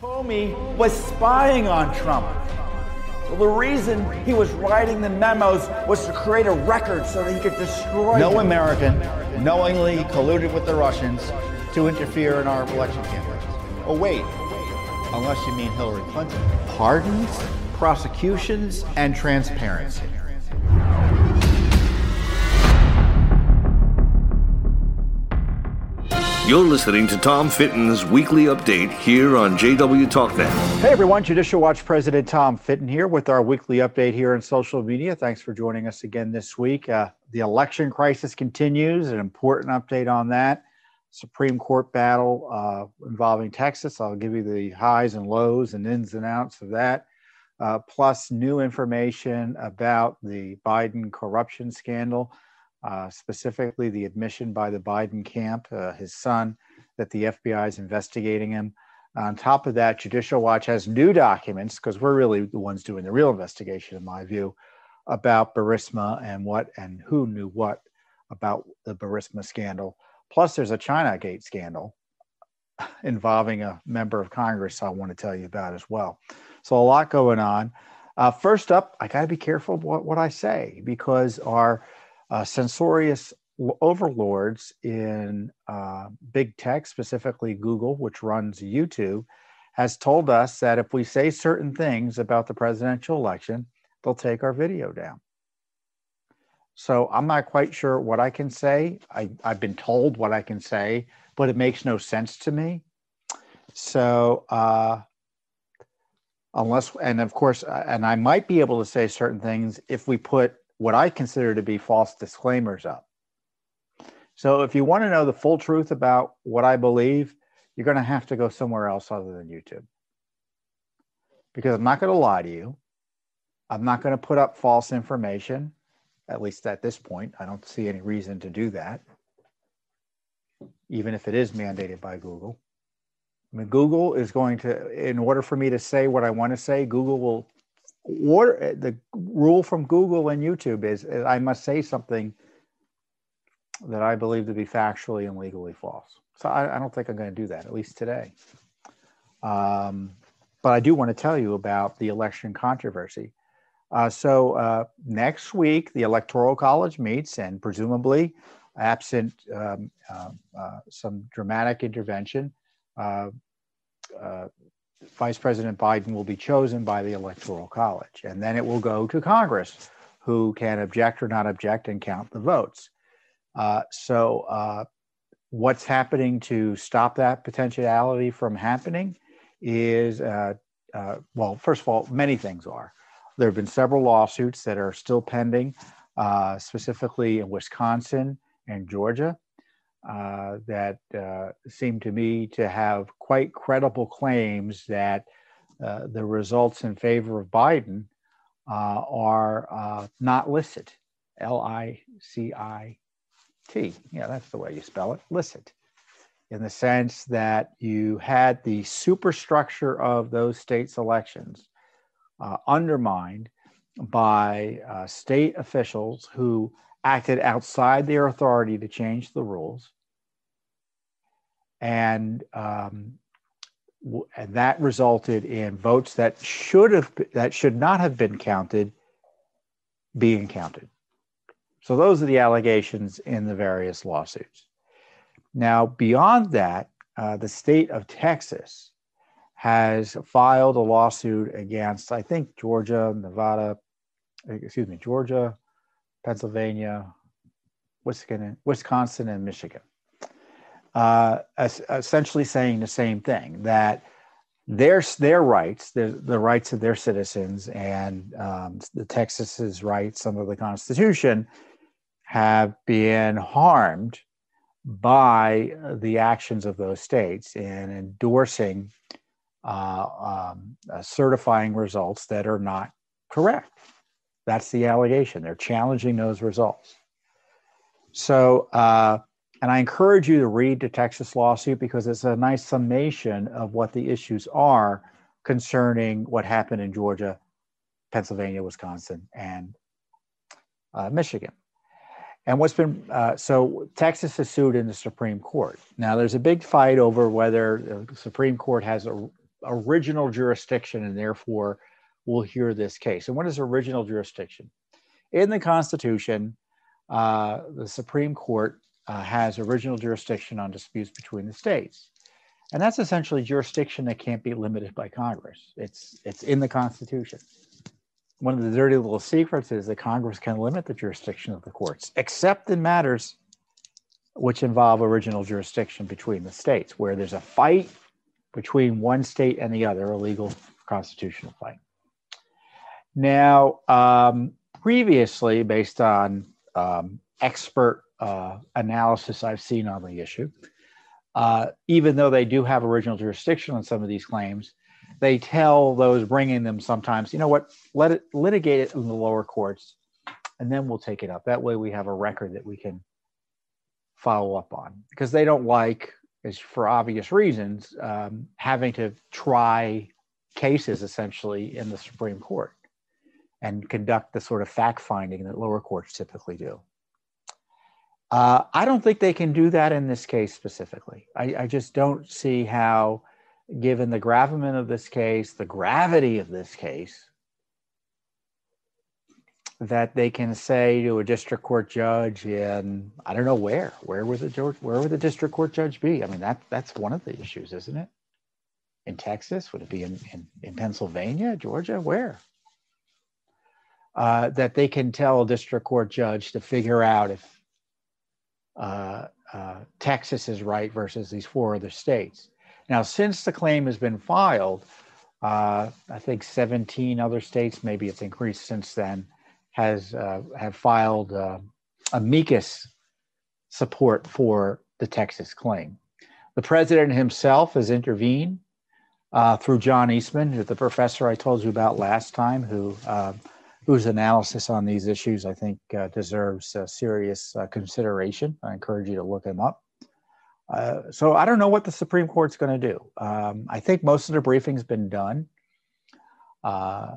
Comey was spying on Trump. Well, the reason he was writing the memos was to create a record so that he could destroy. No him. American knowingly colluded with the Russians to interfere in our election campaign. Oh, wait, unless you mean Hillary Clinton. Pardons, prosecutions, and transparency. You're listening to Tom Fitton's weekly update here on JW TalkNet. Hey everyone, Judicial Watch President Tom Fitton here with our weekly update here on social media. Thanks for joining us again this week. Uh, the election crisis continues, an important update on that. Supreme Court battle uh, involving Texas. I'll give you the highs and lows and ins and outs of that, uh, plus new information about the Biden corruption scandal uh, specifically the admission by the Biden camp, uh, his son, that the FBI is investigating him. On top of that, Judicial Watch has new documents because we're really the ones doing the real investigation, in my view, about Burisma and what and who knew what about the Burisma scandal. Plus, there's a China Gate scandal involving a member of Congress I want to tell you about as well. So, a lot going on. Uh, first up, I got to be careful what, what I say because our uh, censorious overlords in uh, big tech, specifically Google, which runs YouTube, has told us that if we say certain things about the presidential election, they'll take our video down. So I'm not quite sure what I can say. I, have been told what I can say, but it makes no sense to me. So, uh, unless, and of course, uh, and I might be able to say certain things if we put what I consider to be false disclaimers up. So if you want to know the full truth about what I believe, you're going to have to go somewhere else other than YouTube. Because I'm not going to lie to you. I'm not going to put up false information, at least at this point. I don't see any reason to do that, even if it is mandated by Google. I mean, Google is going to, in order for me to say what I want to say, Google will order uh, the rule from Google and YouTube is, is I must say something that I believe to be factually and legally false. So I, I don't think I'm going to do that, at least today. Um, but I do want to tell you about the election controversy. Uh, so uh, next week, the Electoral College meets, and presumably, absent um, uh, uh some dramatic intervention, uh, uh, Vice President Biden will be chosen by the Electoral College, and then it will go to Congress, who can object or not object and count the votes. Uh, so, uh, what's happening to stop that potentiality from happening is, uh, uh well, first of all, many things are. There have been several lawsuits that are still pending, uh, specifically in Wisconsin and Georgia uh, that uh, seem to me to have quite credible claims that uh, the results in favor of Biden uh, are uh, not licit. L I C I T. Yeah, that's the way you spell it, licit. In the sense that you had the superstructure of those states' elections undermined by state officials who acted outside their authority to change the rules. And, um, and that resulted in votes that should have that should not have been counted being counted. So those are the allegations in the various lawsuits. Now, beyond that, uh, the state of Texas has filed a lawsuit against, I think, Georgia, Nevada, excuse me, Georgia, Pennsylvania, Wisconsin, Wisconsin and Michigan, uh, essentially saying the same thing that their their rights, the, the rights of their citizens, and um, the Texas's rights under the Constitution have been harmed by the actions of those states in endorsing uh, um, uh, certifying results that are not correct. That's the allegation. They're challenging those results. So, uh, and I encourage you to read the Texas lawsuit because it's a nice summation of what the issues are concerning what happened in Georgia, Pennsylvania, Wisconsin, and uh, Michigan. And what's been uh, so Texas is sued in the Supreme Court. Now, there's a big fight over whether the Supreme Court has a, original jurisdiction and therefore will hear this case. And what is original jurisdiction? In the Constitution, uh, the Supreme Court uh, has original jurisdiction on disputes between the states. And that's essentially jurisdiction that can't be limited by Congress. It's, it's in the Constitution. One of the dirty little secrets is that Congress can limit the jurisdiction of the courts, except in matters which involve original jurisdiction between the states, where there's a fight between one state and the other, a legal constitutional fight. Now, um, previously, based on um, expert uh, analysis I've seen on the issue, uh, even though they do have original jurisdiction on some of these claims, they tell those bringing them sometimes, you know what, let it litigate it in the lower courts, and then we'll take it up. That way, we have a record that we can follow up on. Because they don't like, is for obvious reasons, um, having to try cases essentially in the Supreme Court and conduct the sort of fact finding that lower courts typically do. Uh, I don't think they can do that in this case specifically. I, I, just don't see how, given the gravamen of this case, the gravity of this case, that they can say to a district court judge in I don't know where, where would the where would the district court judge be? I mean that that's one of the issues, isn't it? In Texas, would it be in in, in Pennsylvania, Georgia, where? Uh, that they can tell a district court judge to figure out if uh, uh, Texas is right versus these four other states. Now, since the claim has been filed, uh, I think 17 other states, maybe it's increased since then, has uh, have filed uh, amicus support for the Texas claim. The president himself has intervened uh, through John Eastman, the professor I told you about last time, who uh, whose analysis on these issues I think uh, deserves serious uh, consideration. I encourage you to look him up. so I don't know what the Supreme Court's going to do. Um, I think most of the briefing's been done. Uh,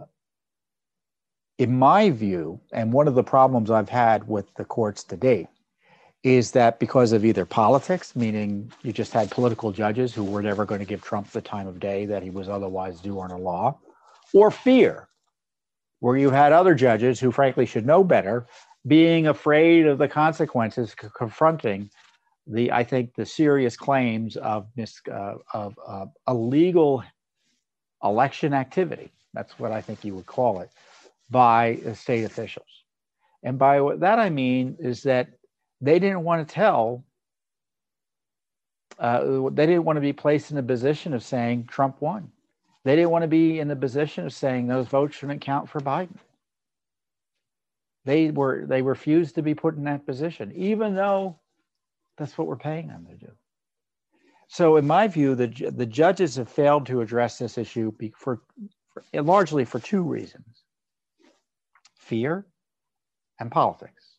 in my view, and one of the problems I've had with the courts to date is that because of either politics, meaning you just had political judges who were never going to give Trump the time of day that he was otherwise due under law, or fear, where you had other judges who frankly should know better, being afraid of the consequences, confronting the, I think, the serious claims of, mis, uh, of uh, illegal election activity. That's what I think you would call it by state officials. And by what that I mean is that they didn't want to tell, uh, they didn't want to be placed in a position of saying Trump won. They didn't want to be in the position of saying those votes shouldn't count for Biden. They were they refused to be put in that position, even though that's what we're paying them to do. So, in my view, the the judges have failed to address this issue for, for largely for two reasons fear and politics.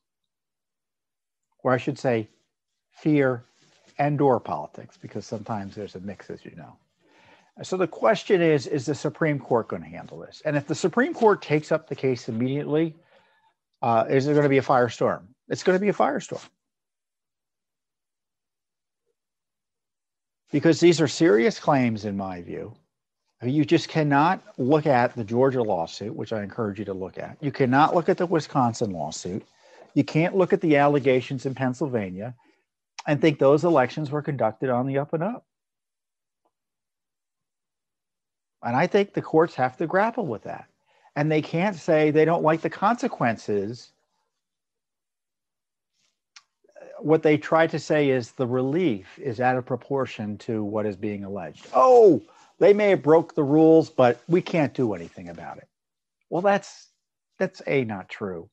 Or I should say, fear and or politics, because sometimes there's a mix, as you know. So the question is, is the Supreme Court going to handle this? And if the Supreme Court takes up the case immediately, uh, is there going to be a firestorm? It's going to be a firestorm. Because these are serious claims, in my view, you just cannot look at the Georgia lawsuit, which I encourage you to look at. You cannot look at the Wisconsin lawsuit. You can't look at the allegations in Pennsylvania and think those elections were conducted on the up and up. And I think the courts have to grapple with that. And they can't say they don't like the consequences. What they try to say is the relief is out of proportion to what is being alleged. Oh, they may have broke the rules, but we can't do anything about it. Well, that's that's a not true.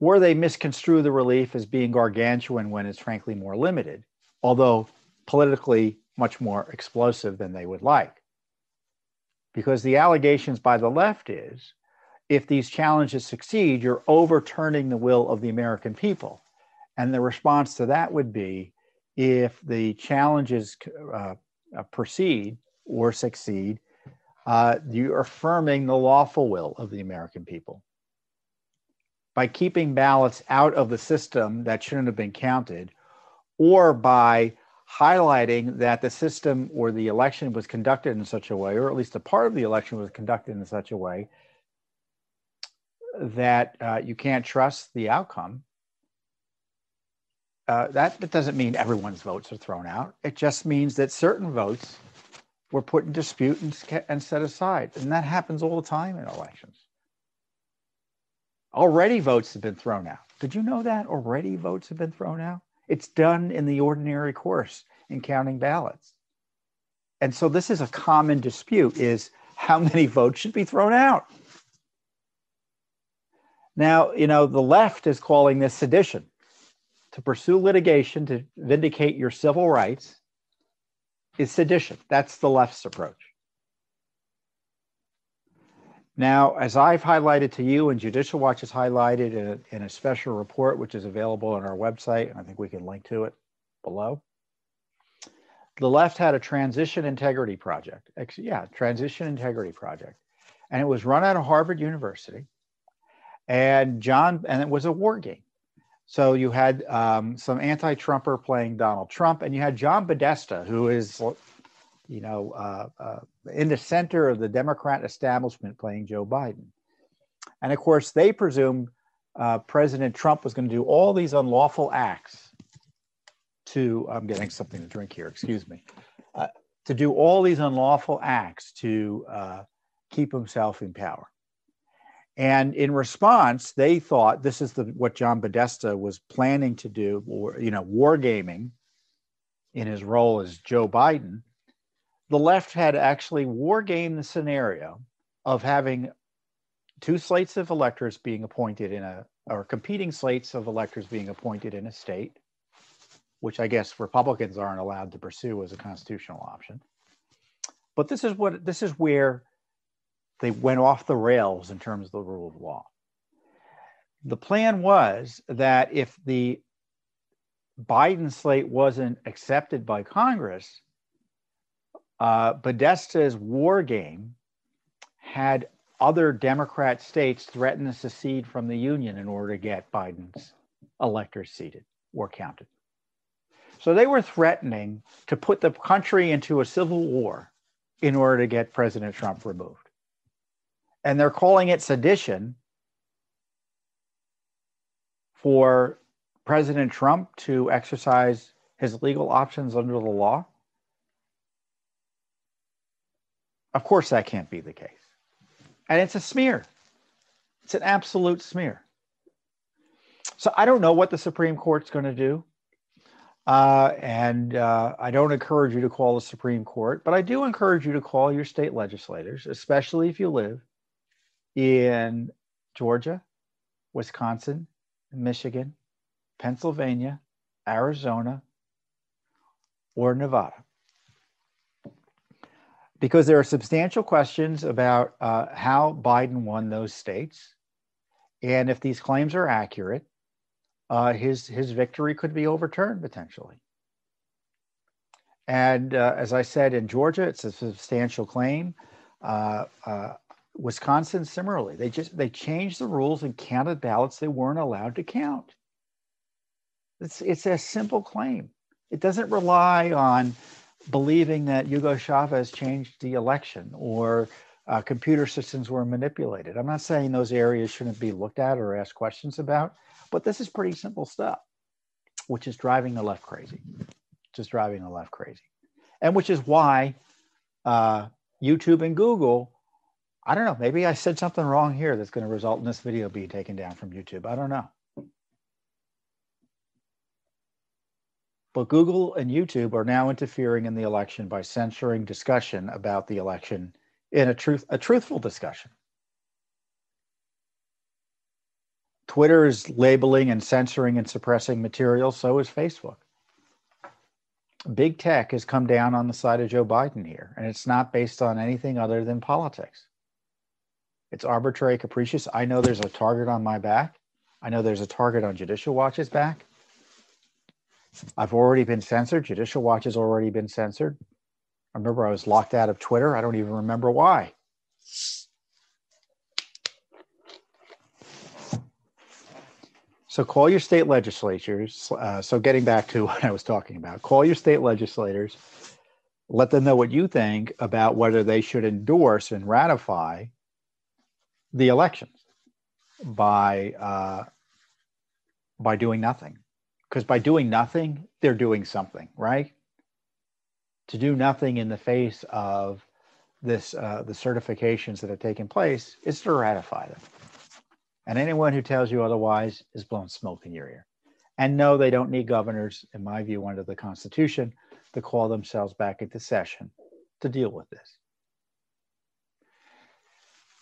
Or they misconstrue the relief as being gargantuan when it's frankly more limited, although politically much more explosive than they would like. Because the allegations by the left is if these challenges succeed, you're overturning the will of the American people. And the response to that would be if the challenges uh, uh, proceed or succeed, uh, you're affirming the lawful will of the American people. By keeping ballots out of the system that shouldn't have been counted, or by highlighting that the system or the election was conducted in such a way, or at least a part of the election was conducted in such a way that uh, you can't trust the outcome. Uh, that, that doesn't mean everyone's votes are thrown out. It just means that certain votes were put in dispute and, and set aside. And that happens all the time in elections. Already votes have been thrown out. Did you know that? Already votes have been thrown out? It's done in the ordinary course in counting ballots. And so this is a common dispute is how many votes should be thrown out? Now, you know, the left is calling this sedition. To pursue litigation to vindicate your civil rights is sedition. That's the left's approach. Now, as I've highlighted to you, and Judicial Watch has highlighted in a, in a, special report, which is available on our website, and I think we can link to it below. The left had a transition integrity project. Yeah, transition integrity project. And it was run out of Harvard University. And John, and it was a war game. So you had um, some anti-Trumper playing Donald Trump, and you had John Podesta, who is you know, uh, uh, in the center of the Democrat establishment playing Joe Biden. And of course, they presumed uh, President Trump was going to do all these unlawful acts to, I'm getting something to drink here, excuse me, uh, to do all these unlawful acts to uh, keep himself in power. And in response, they thought this is the, what John Podesta was planning to do, or, you know, wargaming in his role as Joe Biden the left had actually war game the scenario of having two slates of electors being appointed in a or competing slates of electors being appointed in a state which i guess republicans aren't allowed to pursue as a constitutional option. But this is what this is where they went off the rails in terms of the rule of law. The plan was that if the biden slate wasn't accepted by congress uh, Podesta's war game had other Democrat states threaten to secede from the Union in order to get Biden's electors seated or counted. So they were threatening to put the country into a civil war in order to get President Trump removed. And they're calling it sedition for President Trump to exercise his legal options under the law. Of course, that can't be the case. And it's a smear, it's an absolute smear. So I don't know what the Supreme Court's going to do. Uh, and uh, I don't encourage you to call the Supreme Court, but I do encourage you to call your state legislators, especially if you live in Georgia, Wisconsin, Michigan, Pennsylvania, Arizona, or Nevada because there are substantial questions about uh, how Biden won those states. And if these claims are accurate, uh, his, his victory could be overturned potentially. And uh, as I said, in Georgia, it's a substantial claim. Uh, uh, Wisconsin, similarly, they just they changed the rules and counted ballots they weren't allowed to count. It's it's a simple claim. It doesn't rely on believing that Hugo Chavez changed the election or uh, computer systems were manipulated. I'm not saying those areas shouldn't be looked at or asked questions about, but this is pretty simple stuff, which is driving the left crazy, just driving the left crazy. And which is why uh, YouTube and Google, I don't know, maybe I said something wrong here that's going to result in this video being taken down from YouTube. I don't know. But Google and YouTube are now interfering in the election by censoring discussion about the election in a truth a truthful discussion. Twitter is labeling and censoring and suppressing material, so is Facebook. Big tech has come down on the side of Joe Biden here, and it's not based on anything other than politics. It's arbitrary, capricious. I know there's a target on my back. I know there's a target on Judicial Watch's back. I've already been censored. Judicial Watch has already been censored. I remember I was locked out of Twitter. I don't even remember why. So call your state legislatures. Uh, so getting back to what I was talking about, call your state legislators. Let them know what you think about whether they should endorse and ratify the elections by uh, by doing nothing. Because by doing nothing, they're doing something, right? To do nothing in the face of this, uh, the certifications that have taken place, is to ratify them. And anyone who tells you otherwise is blowing smoke in your ear. And no, they don't need governors, in my view, under the Constitution, to call themselves back into session to deal with this.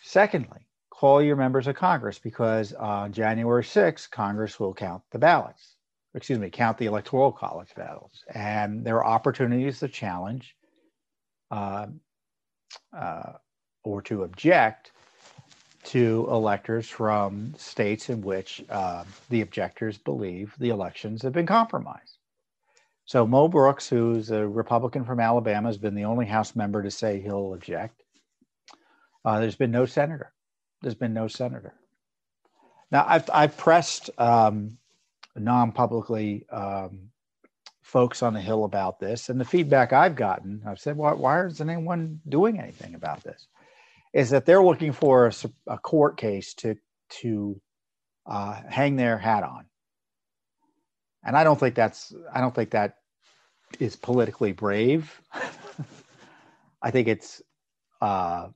Secondly, call your members of Congress because on January 6th, Congress will count the ballots, excuse me, count the Electoral College ballots. And there are opportunities to challenge uh, uh, or to object to electors from states in which uh, the objectors believe the elections have been compromised. So Mo Brooks, who's a Republican from Alabama, has been the only House member to say he'll object. Uh, there's been no senator. There's been no senator. Now I've I've pressed um, non-publicly um, folks on the Hill about this, and the feedback I've gotten, I've said, why, why isn't anyone doing anything about this? is that they're looking for a, a court case to to uh, hang their hat on, and I don't think that's I don't think that is politically brave. I think it's uh,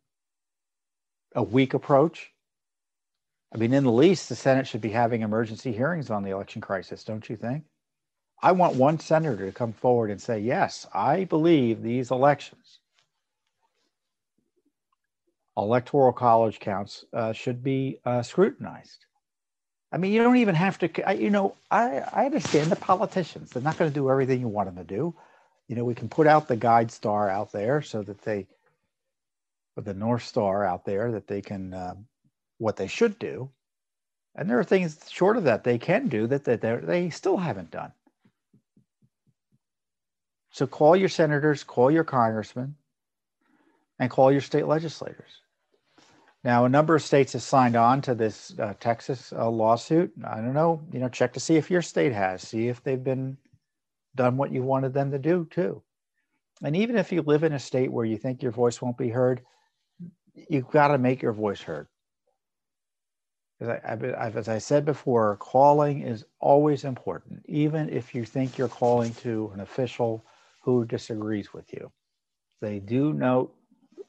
a weak approach. I mean, in the least, the Senate should be having emergency hearings on the election crisis, don't you think? I want one senator to come forward and say, yes, I believe these elections electoral college counts uh, should be uh, scrutinized. I mean, you don't even have to, you know, I, I understand the politicians. They're not going to do everything you want them to do. You know, we can put out the guide star out there so that they, or the North Star out there that they can, uh, what they should do. And there are things short of that they can do that, that they still haven't done. So call your senators, call your congressmen, and call your state legislators. Now, a number of states have signed on to this uh, Texas uh, lawsuit. I don't know, you know, check to see if your state has, see if they've been done what you wanted them to do too. And even if you live in a state where you think your voice won't be heard, you've got to make your voice heard. As I, as I said before, calling is always important, even if you think you're calling to an official who disagrees with you. They do note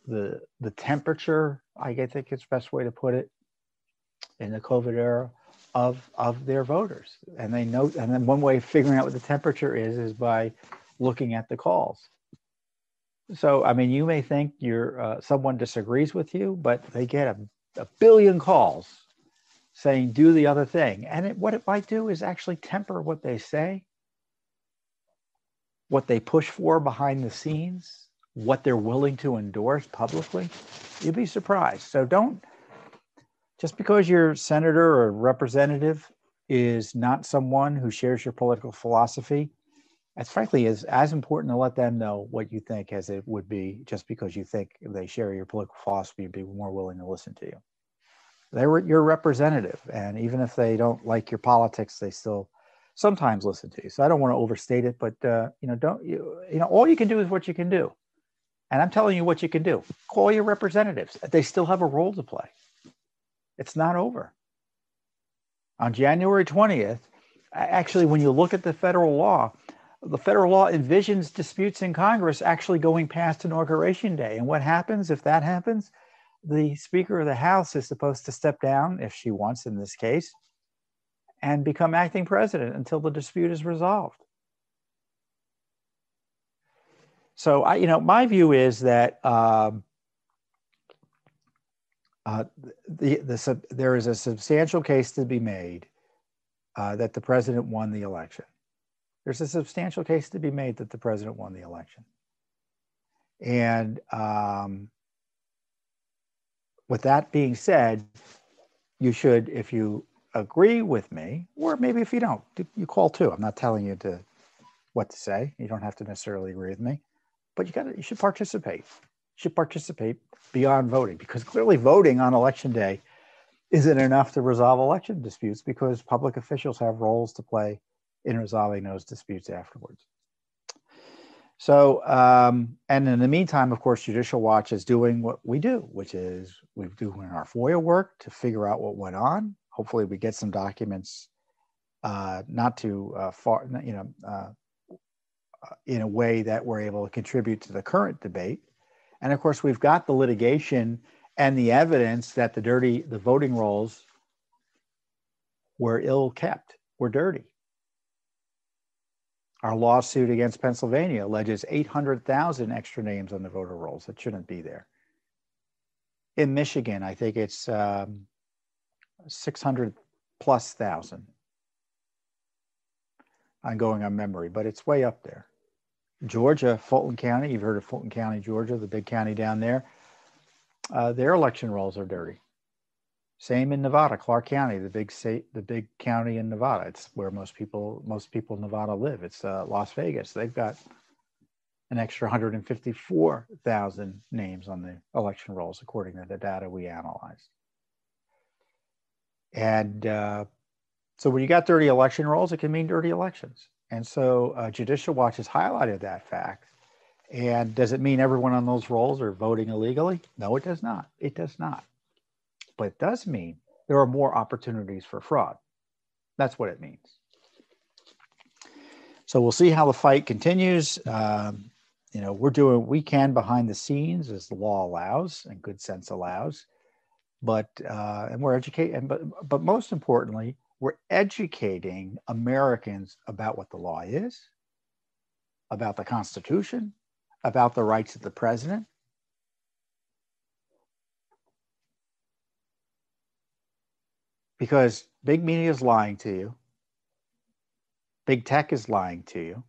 the the temperature I think it's best way to put it in the COVID era of of their voters. And they know, and then one way of figuring out what the temperature is is by looking at the calls. So, I mean, you may think you're uh, someone disagrees with you, but they get a, a billion calls saying do the other thing, and it, what it might do is actually temper what they say, what they push for behind the scenes, what they're willing to endorse publicly, you'd be surprised. So don't just because your senator or representative is not someone who shares your political philosophy, it's frankly is as important to let them know what you think as it would be just because you think they share your political philosophy and be more willing to listen to you. They're your representative, and even if they don't like your politics, they still sometimes listen to you. So I don't want to overstate it, but uh, you know, don't you? You know, all you can do is what you can do. And I'm telling you what you can do. Call your representatives. They still have a role to play. It's not over. On January 20th, actually, when you look at the federal law, the federal law envisions disputes in Congress actually going past Inauguration Day. And what happens if that happens? The Speaker of the House is supposed to step down, if she wants in this case, and become acting president until the dispute is resolved. So I, you know, my view is that um, uh, the, the, there is a substantial case to be made uh, that the president won the election. There's a substantial case to be made that the president won the election. And um, with that being said, you should, if you agree with me, or maybe if you don't, you call too. I'm not telling you to what to say. You don't have to necessarily agree with me but you got to you should participate. You should participate beyond voting because clearly voting on election day isn't enough to resolve election disputes because public officials have roles to play in resolving those disputes afterwards. So, um, and in the meantime, of course, Judicial Watch is doing what we do, which is we're doing our FOIA work to figure out what went on. Hopefully, we get some documents, uh, not too uh, far, you know, uh, in a way that we're able to contribute to the current debate. And of course, we've got the litigation and the evidence that the dirty, the voting rolls were ill kept, were dirty. Our lawsuit against Pennsylvania alleges 800,000 extra names on the voter rolls that shouldn't be there. In Michigan, I think it's um, 600 plus thousand. I'm going on memory, but it's way up there. Georgia, Fulton County, you've heard of Fulton County, Georgia, the big county down there. Uh, their election rolls are dirty. Same in Nevada, Clark County, the big state, the big county in Nevada. It's where most people, most people in Nevada live. It's uh, Las Vegas. They've got an extra 154,000 names on the election rolls, according to the data we analyzed. And uh, so when you got dirty election rolls, it can mean dirty elections. And so uh, Judicial Watch has highlighted that fact. And does it mean everyone on those rolls are voting illegally? No, it does not. It does not. But it does mean there are more opportunities for fraud. That's what it means. So we'll see how the fight continues. Um, you know, we're doing what we can behind the scenes as the law allows and good sense allows. But uh, and we're educating, but but most importantly, we're educating Americans about what the law is, about the Constitution, about the rights of the president. Because big media is lying to you, big tech is lying to you,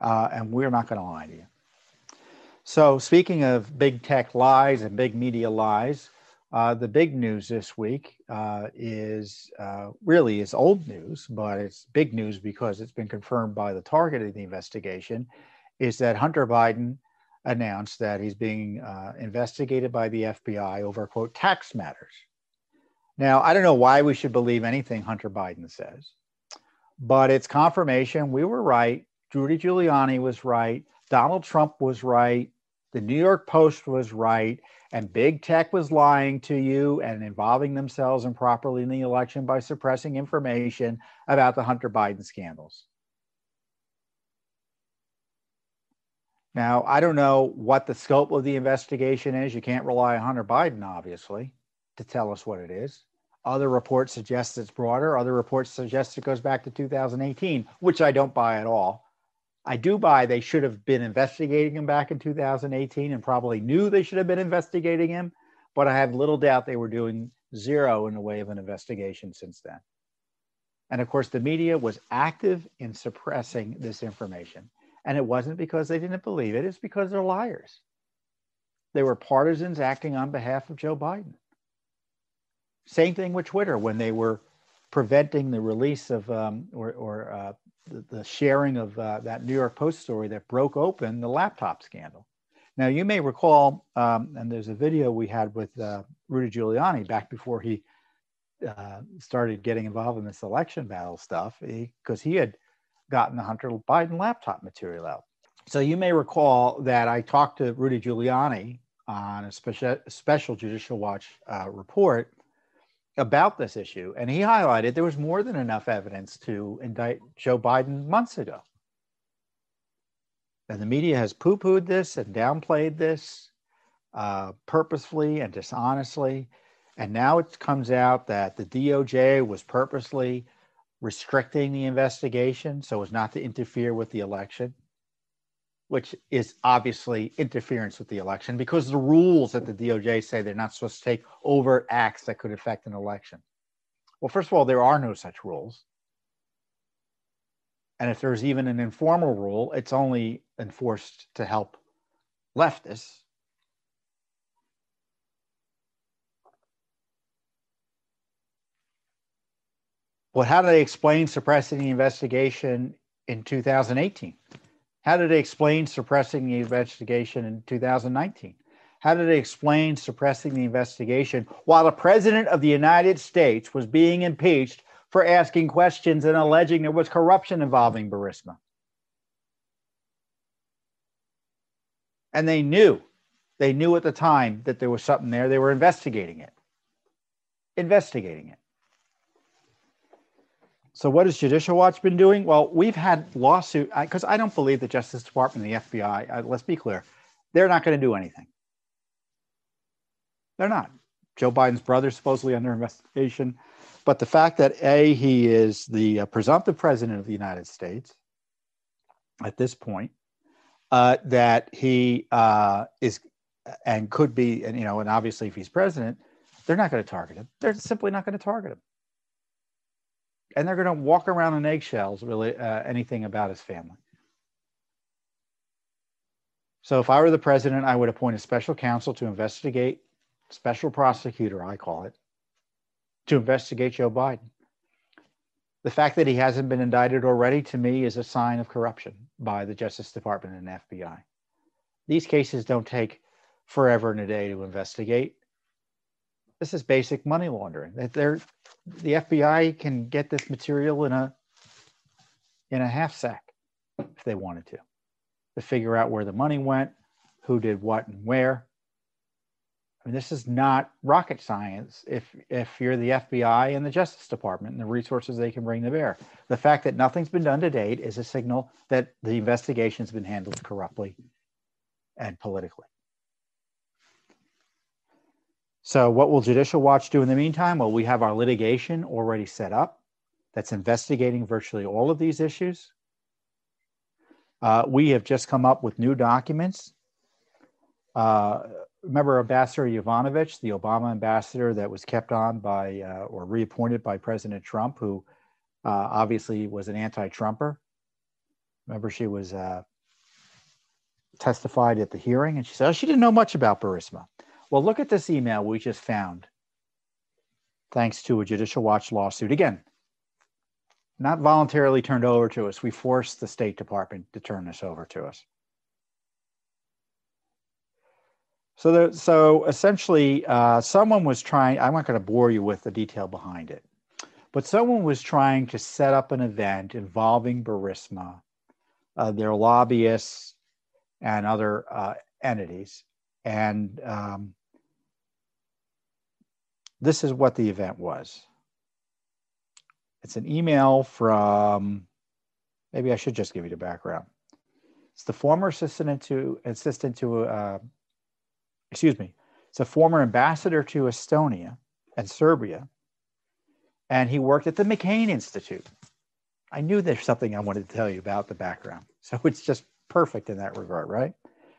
uh, and we're not going to lie to you. So, speaking of big tech lies and big media lies, uh, the big news this week uh, is uh, really is old news, but it's big news because it's been confirmed by the target of the investigation. Is that Hunter Biden announced that he's being uh, investigated by the FBI over quote tax matters. Now, I don't know why we should believe anything Hunter Biden says, but it's confirmation we were right. Rudy Giuliani was right. Donald Trump was right. The New York Post was right and big tech was lying to you and involving themselves improperly in the election by suppressing information about the Hunter Biden scandals. Now, I don't know what the scope of the investigation is. You can't rely on Hunter Biden, obviously, to tell us what it is. Other reports suggest it's broader. Other reports suggest it goes back to 2018, which I don't buy at all. I do buy they should have been investigating him back in 2018 and probably knew they should have been investigating him, but I have little doubt they were doing zero in the way of an investigation since then. And of course, the media was active in suppressing this information. And it wasn't because they didn't believe it, it's because they're liars. They were partisans acting on behalf of Joe Biden. Same thing with Twitter when they were preventing the release of um, or, or uh, the, the, sharing of uh, that New York Post story that broke open the laptop scandal. Now, you may recall, um, and there's a video we had with uh, Rudy Giuliani back before he uh, started getting involved in this election battle stuff, because he, he had gotten the Hunter Biden laptop material out. So you may recall that I talked to Rudy Giuliani on a special, special Judicial Watch uh, report about this issue, and he highlighted there was more than enough evidence to indict Joe Biden months ago. And the media has poo pooed this and downplayed this uh, purposefully and dishonestly. And now it comes out that the DOJ was purposely restricting the investigation so as not to interfere with the election which is obviously interference with the election because the rules at the DOJ say they're not supposed to take overt acts that could affect an election. Well, first of all, there are no such rules. And if there's even an informal rule, it's only enforced to help leftists. Well, how do they explain suppressing the investigation in 2018? How did they explain suppressing the investigation in 2019? How did they explain suppressing the investigation while the president of the United States was being impeached for asking questions and alleging there was corruption involving Burisma? And they knew, they knew at the time that there was something there. They were investigating it. Investigating it. So, what has Judicial Watch been doing? Well, we've had lawsuit because I, I, don't believe the Justice Department and the FBI. Uh, let's be clear, they're not going to do anything. They're not. Joe Biden's brother supposedly under investigation, but the fact that a he is the uh, presumptive president of the United States at this point, uh, that he uh, is and could be, and you know, and obviously if he's president, they're not going to target him. They're simply not going to target him and they're going to walk around in eggshells really uh, anything about his family. So if i were the president i would appoint a special counsel to investigate special prosecutor i call it to investigate joe biden. The fact that he hasn't been indicted already to me is a sign of corruption by the justice department and fbi these cases don't take forever and a day to investigate. This is basic money laundering. They're the FBI can get this material in a in a half sack if they wanted to, to figure out where the money went, who did what and where. I mean, this is not rocket science if if you're the FBI and the Justice Department and the resources they can bring to bear. The fact that nothing's been done to date is a signal that the investigation's been handled corruptly and politically. So, what will Judicial Watch do in the meantime? Well, we have our litigation already set up that's investigating virtually all of these issues. Uh, we have just come up with new documents. Uh, remember Ambassador Yovanovitch, the Obama ambassador that was kept on by uh, or reappointed by President Trump, who uh, obviously was an anti Trumper. Remember, she was uh, testified at the hearing and she said, oh, she didn't know much about Burisma. Well, look at this email we just found, thanks to a Judicial Watch lawsuit. Again, not voluntarily turned over to us. We forced the State Department to turn this over to us. So, there, so essentially, uh, someone was trying. I'm not going to bore you with the detail behind it, but someone was trying to set up an event involving Burisma, uh, their lobbyists, and other uh, entities, and um, this is what the event was. It's an email from, maybe I should just give you the background. It's the former assistant to, assistant to, uh, excuse me, it's a former ambassador to Estonia and Serbia. And he worked at the McCain Institute. I knew there's something I wanted to tell you about the background. So it's just perfect in that regard, right?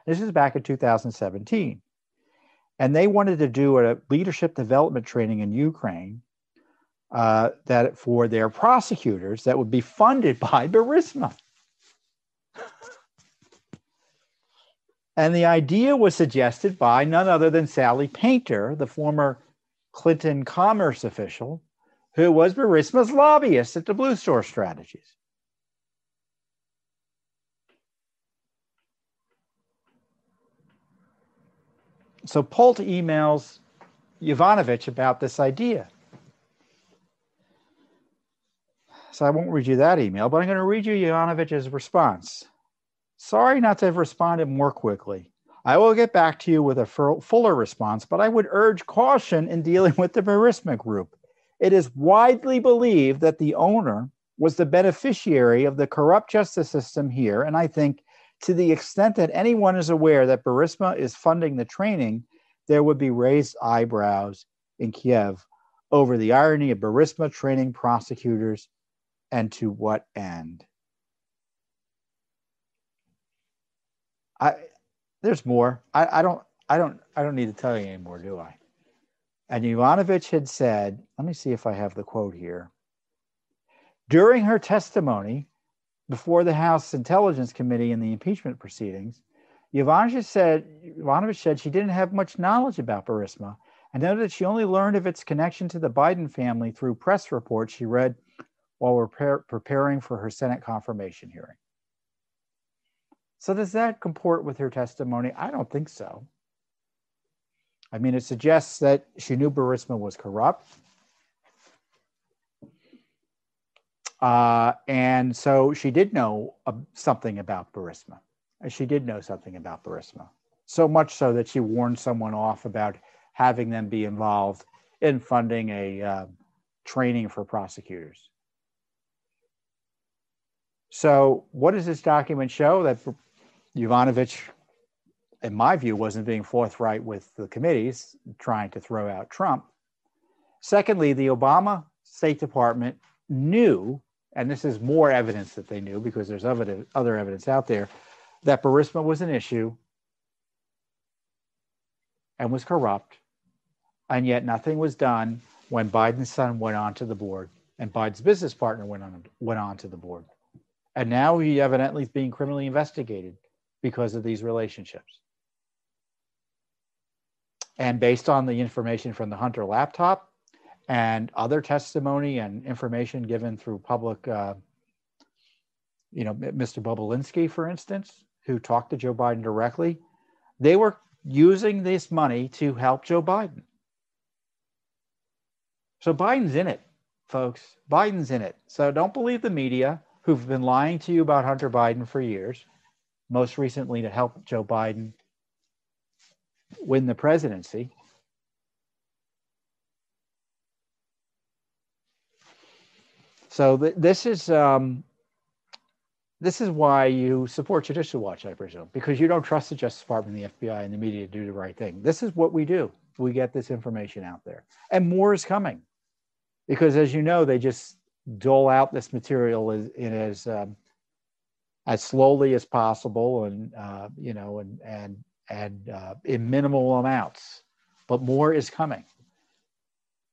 This is back in 2017 and they wanted to do a leadership development training in Ukraine uh, that for their prosecutors that would be funded by Burisma. and the idea was suggested by none other than Sally Painter, the former Clinton commerce official, who was Burisma's lobbyist at the Blue Star Strategies. So Polt emails Yovanovitch about this idea. So I won't read you that email, but I'm going to read you Yovanovitch's response. Sorry not to have responded more quickly. I will get back to you with a fuller response, but I would urge caution in dealing with the Burisma Group. It is widely believed that the owner was the beneficiary of the corrupt justice system here, and I think to the extent that anyone is aware that Burisma is funding the training, there would be raised eyebrows in Kiev over the irony of Burisma training prosecutors and to what end. I there's more. I, I don't I don't I don't need to tell you anymore, do I? And Yovanovitch had said, let me see if I have the quote here. During her testimony, before the House Intelligence Committee in the impeachment proceedings, Yovanovitch said, said she didn't have much knowledge about Burisma and noted that she only learned of its connection to the Biden family through press reports she read while repair, preparing for her Senate confirmation hearing. So, does that comport with her testimony? I don't think so. I mean, it suggests that she knew Burisma was corrupt. Uh, and so she did know uh, something about Burisma. She did know something about Burisma. So much so that she warned someone off about having them be involved in funding a uh, training for prosecutors. So, what does this document show? That Yovanovitch, in my view, wasn't being forthright with the committees trying to throw out Trump. Secondly, the Obama State Department knew, and this is more evidence that they knew because there's other, evidence out there, that Burisma was an issue and was corrupt, and yet nothing was done when Biden's son went on to the board and Biden's business partner went on went on to the board. And now he evidently is being criminally investigated because of these relationships. And based on the information from the Hunter laptop and other testimony and information given through public, uh, you know, Mr. Bobulinski, for instance, who talked to Joe Biden directly, they were using this money to help Joe Biden. So Biden's in it, folks. Biden's in it. So don't believe the media who've been lying to you about Hunter Biden for years, most recently to help Joe Biden win the presidency. So th- this is um, this is why you support Judicial Watch, I presume, because you don't trust the Justice Department, the FBI, and the media to do the right thing. This is what we do. We get this information out there, and more is coming, because as you know, they just dole out this material as, in as um, as slowly as possible, and uh, you know, and and and uh, in minimal amounts. But more is coming.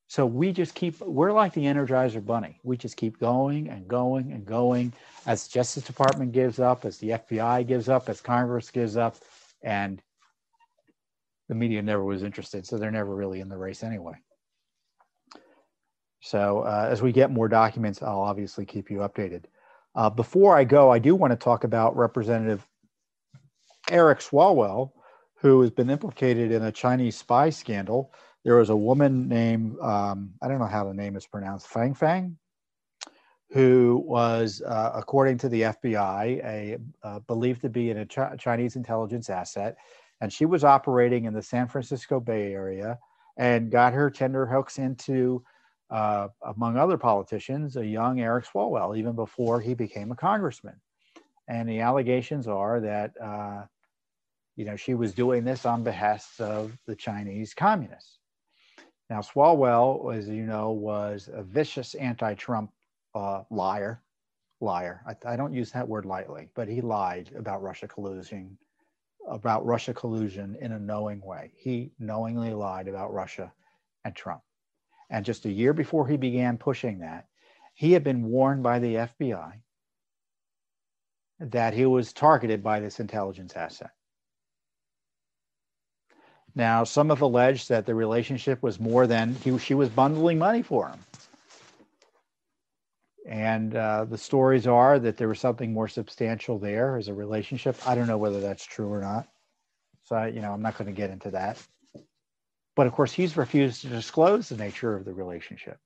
So we just keep. We're like the Energizer Bunny. We just keep going and going and going as Justice Department gives up, as the FBI gives up, as Congress gives up, and the media never was interested. So they're never really in the race anyway. So uh, as we get more documents, I'll obviously keep you updated. Uh, before I go, I do want to talk about Representative Eric Swalwell, who has been implicated in a Chinese spy scandal. There was a woman named, um, I don't know how the name is pronounced, Fang Fang, who was, uh, according to the FBI, a, uh, believed to be in a Ch- Chinese intelligence asset. And she was operating in the San Francisco Bay Area and got her tender hooks into uh, among other politicians, a young Eric Swalwell, even before he became a congressman. And the allegations are that, uh, you know, she was doing this on behest of the Chinese communists. Now, Swalwell, as you know, was a vicious anti-Trump uh, liar. Liar. I, I don't use that word lightly, but he lied about Russia collusion, about Russia collusion in a knowing way. He knowingly lied about Russia and Trump. And just a year before he began pushing that, he had been warned by the FBI that he was targeted by this intelligence asset. Now, some have alleged that the relationship was more than he, she was bundling money for him. And uh, the stories are that there was something more substantial there as a relationship. I don't know whether that's true or not. So, you know, I'm not going to get into that. But of course, he's refused to disclose the nature of the relationship.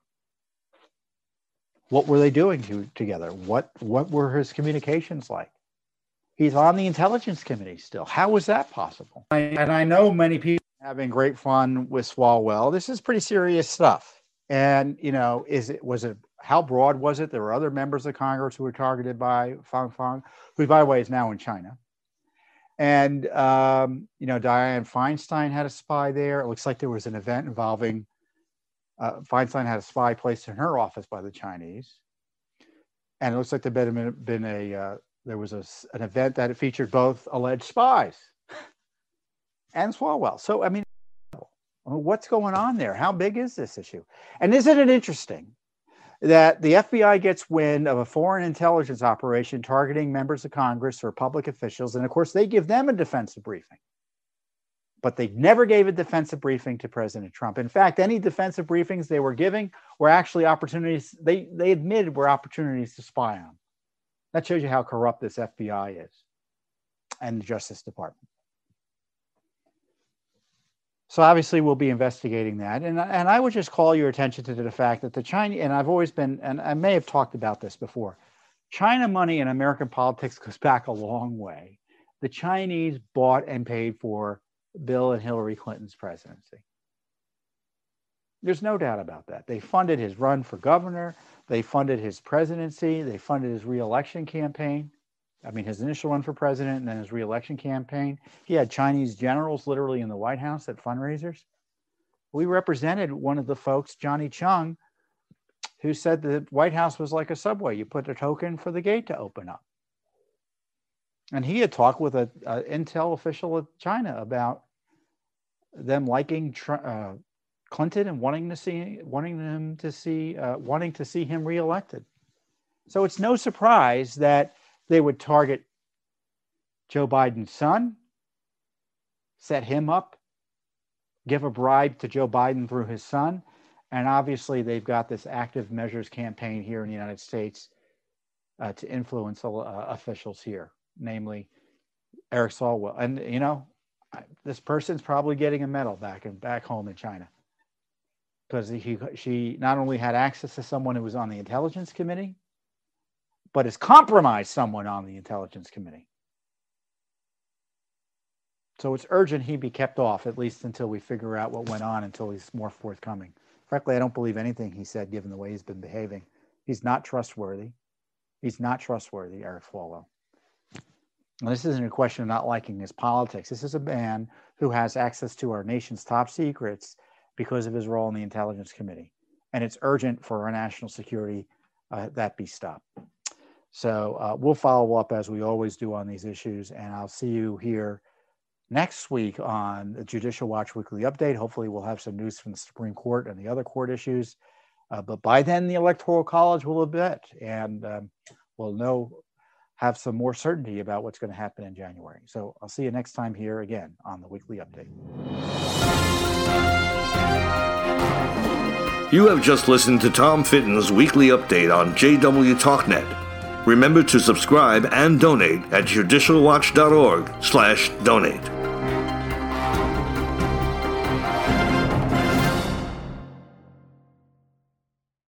What were they doing to, together? What, what were his communications like? He's on the intelligence committee still. How was that possible? And I know many people having great fun with Swalwell. This is pretty serious stuff. And you know, is it was it how broad was it? There were other members of Congress who were targeted by Fang Fang, who, by the way, is now in China. And, um, you know, Dianne Feinstein had a spy there. It looks like there was an event involving uh, Feinstein had a spy placed in her office by the Chinese. And it looks like there been, been a, uh, there was a, an event that featured both alleged spies and Swalwell. So, I mean, what's going on there? How big is this issue? And isn't it interesting that the FBI gets wind of a foreign intelligence operation targeting members of Congress or public officials. And of course, they give them a defensive briefing. But they never gave a defensive briefing to President Trump. In fact, any defensive briefings they were giving were actually opportunities, they, they admitted were opportunities to spy on. That shows you how corrupt this FBI is and the Justice Department. So obviously, we'll be investigating that, and and I would just call your attention to the fact that the China and I've always been, and I may have talked about this before. China money in American politics goes back a long way. The Chinese bought and paid for Bill and Hillary Clinton's presidency. There's no doubt about that. They funded his run for governor. They funded his presidency. They funded his reelection campaign. I mean, his initial run for president and then his reelection campaign. He had Chinese generals literally in the White House at fundraisers. We represented one of the folks, Johnny Chung, who said the White House was like a subway. You put a token for the gate to open up. And he had talked with an intel official of China about them liking uh, Clinton and wanting to see wanting them to see uh, wanting to see him reelected. So it's no surprise that they would target Joe Biden's son, set him up, give a bribe to Joe Biden through his son, and obviously they've got this active measures campaign here in the United States uh, to influence uh, officials here, namely Eric Swalwell. And you know, this person's probably getting a medal back in back home in China because he she not only had access to someone who was on the intelligence committee, but has compromised someone on the intelligence committee. So it's urgent he be kept off at least until we figure out what went on until he's more forthcoming. Frankly, I don't believe anything he said given the way he's been behaving. He's not trustworthy. He's not trustworthy, Eric Swalwell. And this isn't a question of not liking his politics. This is a man who has access to our nation's top secrets because of his role in the Intelligence Committee. And it's urgent for our national security uh, that be stopped. So uh, we'll follow up as we always do on these issues. And I'll see you here next week on the Judicial Watch Weekly Update. Hopefully, we'll have some news from the Supreme Court and the other court issues. Uh, but by then, the Electoral College will have met, and um, we'll know have some more certainty about what's going to happen in January. So I'll see you next time here again on the Weekly Update. You have just listened to Tom Fitton's weekly update on JW TalkNet. Remember to subscribe and donate at judicialwatch.org slash donate.